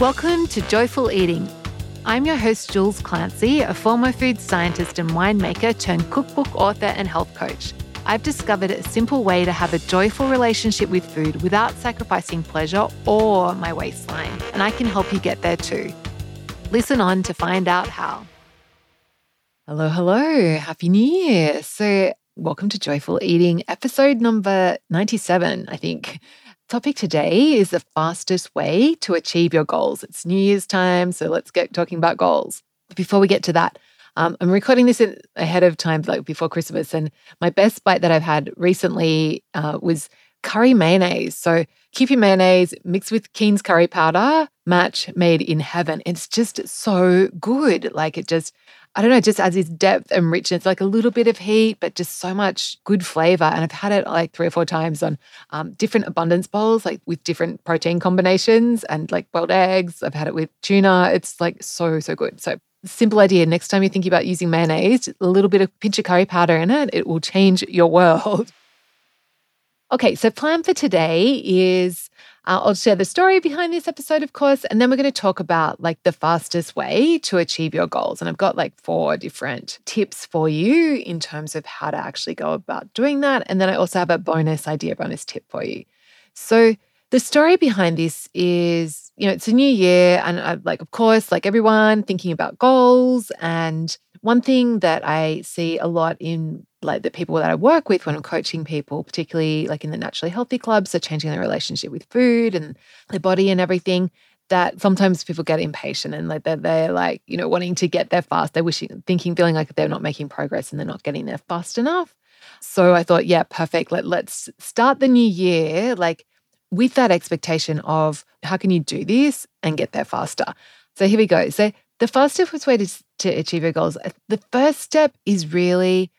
Welcome to Joyful Eating. I'm your host, Jules Clancy, a former food scientist and winemaker turned cookbook author and health coach. I've discovered a simple way to have a joyful relationship with food without sacrificing pleasure or my waistline, and I can help you get there too. Listen on to find out how. Hello, hello. Happy New Year. So, welcome to Joyful Eating, episode number 97, I think. Topic today is the fastest way to achieve your goals. It's New Year's time, so let's get talking about goals. Before we get to that, um, I'm recording this in, ahead of time, like before Christmas, and my best bite that I've had recently uh, was curry mayonnaise. So keep your mayonnaise mixed with Keen's curry powder, match made in heaven. It's just so good. Like it just I don't know, just adds this depth and richness, like a little bit of heat, but just so much good flavor. And I've had it like three or four times on um, different abundance bowls, like with different protein combinations and like boiled eggs. I've had it with tuna. It's like so, so good. So, simple idea next time you're thinking about using mayonnaise, a little bit of pinch of curry powder in it, it will change your world. okay, so plan for today is uh, I'll share the story behind this episode, of course, and then we're going to talk about like the fastest way to achieve your goals. And I've got like four different tips for you in terms of how to actually go about doing that. And then I also have a bonus idea, bonus tip for you. So the story behind this is, you know, it's a new year, and I, like, of course, like everyone, thinking about goals and one thing that I see a lot in like the people that I work with when I'm coaching people, particularly like in the naturally healthy clubs, so changing their relationship with food and their body and everything, that sometimes people get impatient and like they're, they're like, you know, wanting to get there fast. They're wishing, thinking, feeling like they're not making progress and they're not getting there fast enough. So I thought, yeah, perfect. Let, let's start the new year like with that expectation of how can you do this and get there faster. So here we go. So the fastest way to, to achieve your goals, the first step is really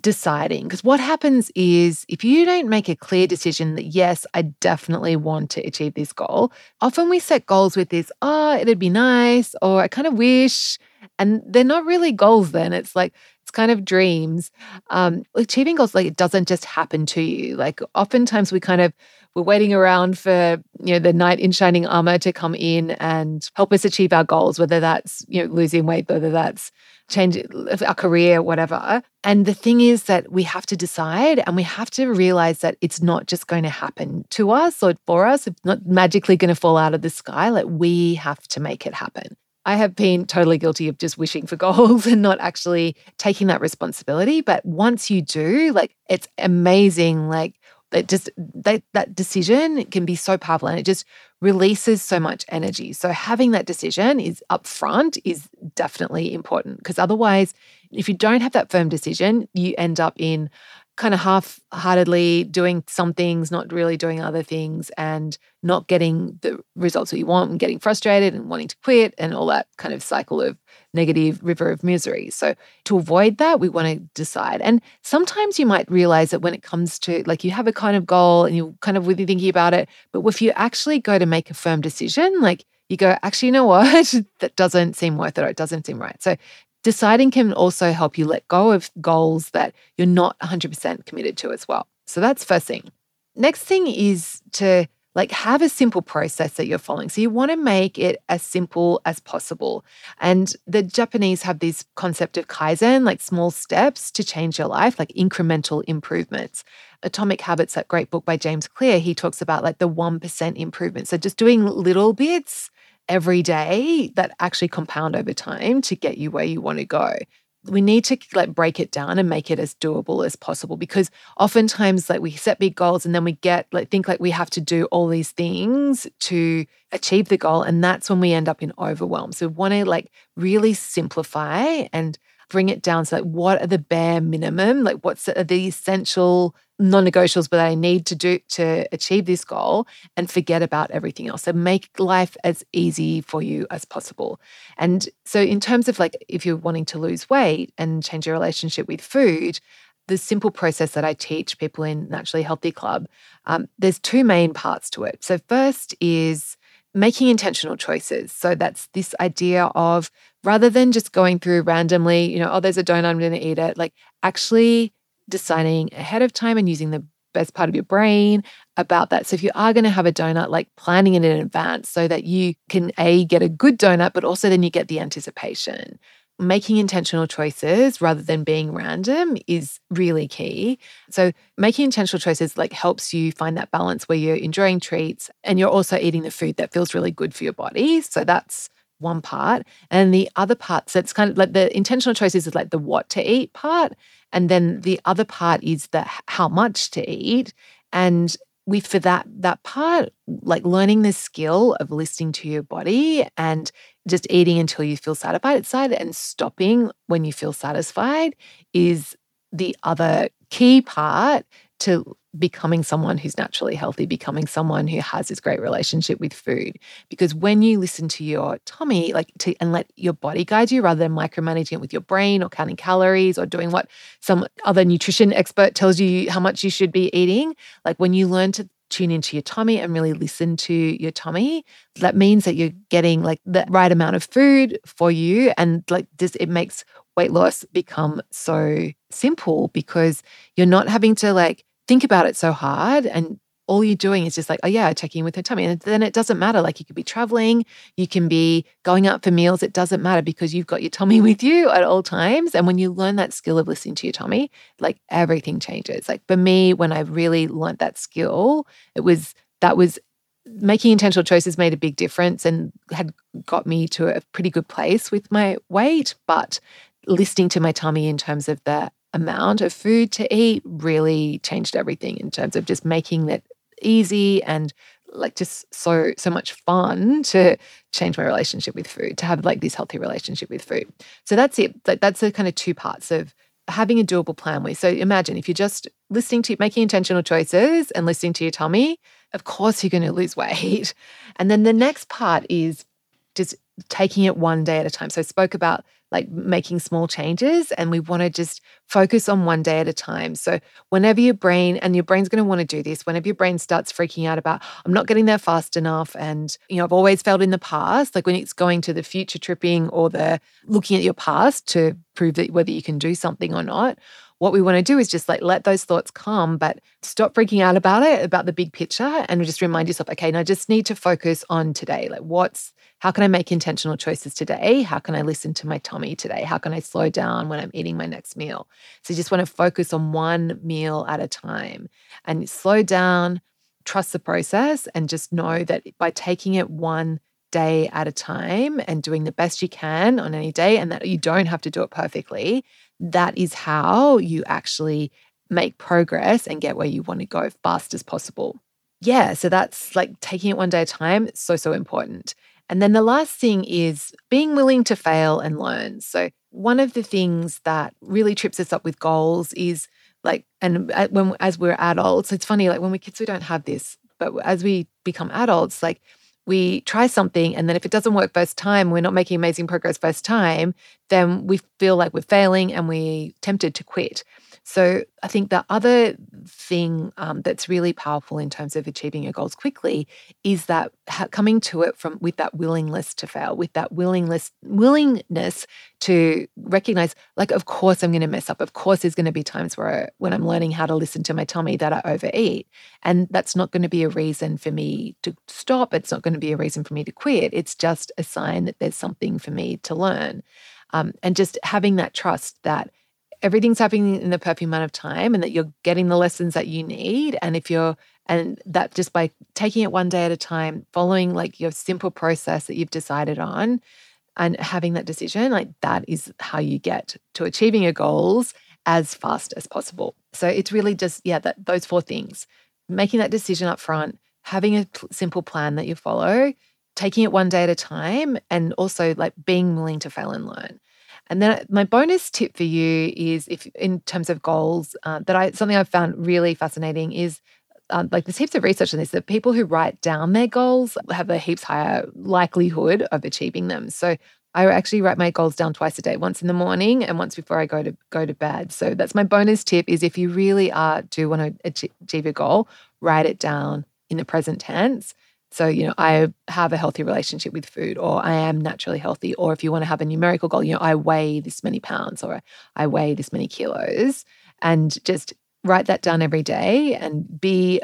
deciding. Because what happens is if you don't make a clear decision that, yes, I definitely want to achieve this goal, often we set goals with this, oh, it'd be nice, or I kind of wish. And they're not really goals then. It's like, it's kind of dreams. Um, achieving goals, like it doesn't just happen to you. Like oftentimes we kind of we're waiting around for you know the knight in shining armor to come in and help us achieve our goals whether that's you know losing weight whether that's change our career whatever. And the thing is that we have to decide and we have to realize that it's not just going to happen to us or for us. It's not magically going to fall out of the sky. Like we have to make it happen. I have been totally guilty of just wishing for goals and not actually taking that responsibility. But once you do, like it's amazing, like that just that that decision can be so powerful and it just releases so much energy. So having that decision is upfront is definitely important because otherwise if you don't have that firm decision you end up in kind of half heartedly doing some things, not really doing other things, and not getting the results that you want and getting frustrated and wanting to quit and all that kind of cycle of negative river of misery. So, to avoid that, we want to decide. And sometimes you might realize that when it comes to like you have a kind of goal and you're kind of really thinking about it, but if you actually go to make a firm decision, like you go, actually, you know what? that doesn't seem worth it or it doesn't seem right. So Deciding can also help you let go of goals that you're not 100% committed to as well. So that's first thing. Next thing is to like have a simple process that you're following. So you want to make it as simple as possible. And the Japanese have this concept of kaizen, like small steps to change your life, like incremental improvements. Atomic Habits, that great book by James Clear, he talks about like the 1% improvement. So just doing little bits every day that actually compound over time to get you where you want to go we need to like break it down and make it as doable as possible because oftentimes like we set big goals and then we get like think like we have to do all these things to achieve the goal and that's when we end up in overwhelm so we want to like really simplify and bring it down. So, like, what are the bare minimum? Like, what's the, the essential non-negotiables but I need to do to achieve this goal and forget about everything else. So make life as easy for you as possible. And so in terms of like if you're wanting to lose weight and change your relationship with food, the simple process that I teach people in Naturally Healthy Club, um, there's two main parts to it. So first is making intentional choices. So that's this idea of rather than just going through randomly, you know, oh, there's a donut, I'm going to eat it, like actually deciding ahead of time and using the best part of your brain about that. So if you are going to have a donut, like planning it in advance so that you can A, get a good donut, but also then you get the anticipation. Making intentional choices rather than being random is really key. So making intentional choices like helps you find that balance where you're enjoying treats and you're also eating the food that feels really good for your body. So that's one part. And the other part, so it's kind of like the intentional choices is like the what to eat part. And then the other part is the how much to eat. And we for that that part, like learning the skill of listening to your body and just eating until you feel satisfied and stopping when you feel satisfied is the other key part to becoming someone who's naturally healthy, becoming someone who has this great relationship with food. Because when you listen to your tummy, like to and let your body guide you rather than micromanaging it with your brain or counting calories or doing what some other nutrition expert tells you how much you should be eating, like when you learn to tune into your tummy and really listen to your tummy that means that you're getting like the right amount of food for you and like this it makes weight loss become so simple because you're not having to like think about it so hard and all you're doing is just like, oh yeah, checking with her tummy. And then it doesn't matter. Like you could be traveling, you can be going out for meals. It doesn't matter because you've got your tummy with you at all times. And when you learn that skill of listening to your tummy, like everything changes. Like for me, when I really learned that skill, it was that was making intentional choices made a big difference and had got me to a pretty good place with my weight. But listening to my tummy in terms of the amount of food to eat really changed everything in terms of just making it easy and like just so so much fun to change my relationship with food to have like this healthy relationship with food. So that's it. Like that's the kind of two parts of having a doable plan with. So imagine if you're just listening to making intentional choices and listening to your tummy of course you're going to lose weight. And then the next part is just taking it one day at a time. So I spoke about like making small changes and we want to just focus on one day at a time. So whenever your brain and your brain's going to want to do this, whenever your brain starts freaking out about I'm not getting there fast enough and you know I've always failed in the past, like when it's going to the future tripping or the looking at your past to prove that whether you can do something or not, what we want to do is just like let those thoughts come, but stop freaking out about it, about the big picture, and just remind yourself, okay, now I just need to focus on today. Like, what's, how can I make intentional choices today? How can I listen to my tummy today? How can I slow down when I'm eating my next meal? So you just want to focus on one meal at a time and slow down, trust the process, and just know that by taking it one day at a time and doing the best you can on any day, and that you don't have to do it perfectly, that is how you actually make progress and get where you want to go fast as possible. Yeah, so that's like taking it one day at a time, so, so important. And then the last thing is being willing to fail and learn. So, one of the things that really trips us up with goals is like, and uh, when as we're adults, it's funny, like when we're kids, we don't have this, but as we become adults, like we try something and then if it doesn't work first time, we're not making amazing progress first time, then we feel like we're failing and we're tempted to quit. So I think the other thing um, that's really powerful in terms of achieving your goals quickly is that coming to it from with that willingness to fail, with that willingness willingness to recognize, like, of course I'm going to mess up. Of course, there's going to be times where when I'm learning how to listen to my tummy that I overeat, and that's not going to be a reason for me to stop. It's not going to be a reason for me to quit. It's just a sign that there's something for me to learn, um, and just having that trust that everything's happening in the perfect amount of time and that you're getting the lessons that you need. And if you're, and that just by taking it one day at a time, following like your simple process that you've decided on and having that decision, like that is how you get to achieving your goals as fast as possible. So it's really just, yeah, that those four things making that decision up front, having a simple plan that you follow, taking it one day at a time, and also like being willing to fail and learn. And then my bonus tip for you is if in terms of goals uh, that I something I've found really fascinating is um, like there's heaps of research on this that people who write down their goals have a heaps higher likelihood of achieving them. So I actually write my goals down twice a day, once in the morning and once before I go to go to bed. So that's my bonus tip is if you really are do want to achieve a goal, write it down in the present tense so, you know, I have a healthy relationship with food, or I am naturally healthy, or if you want to have a numerical goal, you know, I weigh this many pounds or I weigh this many kilos, and just write that down every day and be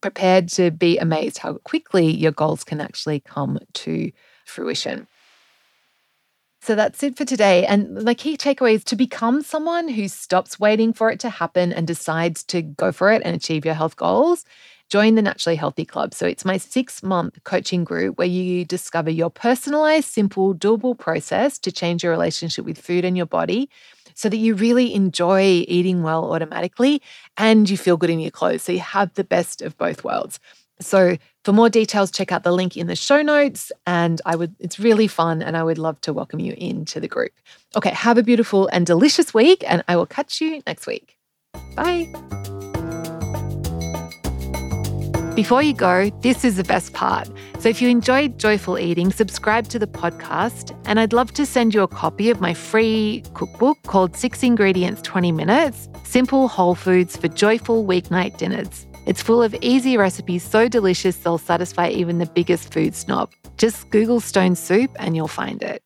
prepared to be amazed how quickly your goals can actually come to fruition. So that's it for today. And the key takeaway is to become someone who stops waiting for it to happen and decides to go for it and achieve your health goals. Join the Naturally Healthy Club. So it's my six month coaching group where you discover your personalized, simple, doable process to change your relationship with food and your body so that you really enjoy eating well automatically and you feel good in your clothes. So you have the best of both worlds. So for more details, check out the link in the show notes. And I would, it's really fun and I would love to welcome you into the group. Okay, have a beautiful and delicious week, and I will catch you next week. Bye. Before you go, this is the best part. So, if you enjoyed Joyful Eating, subscribe to the podcast. And I'd love to send you a copy of my free cookbook called Six Ingredients 20 Minutes Simple Whole Foods for Joyful Weeknight Dinners. It's full of easy recipes so delicious they'll satisfy even the biggest food snob. Just Google stone soup and you'll find it.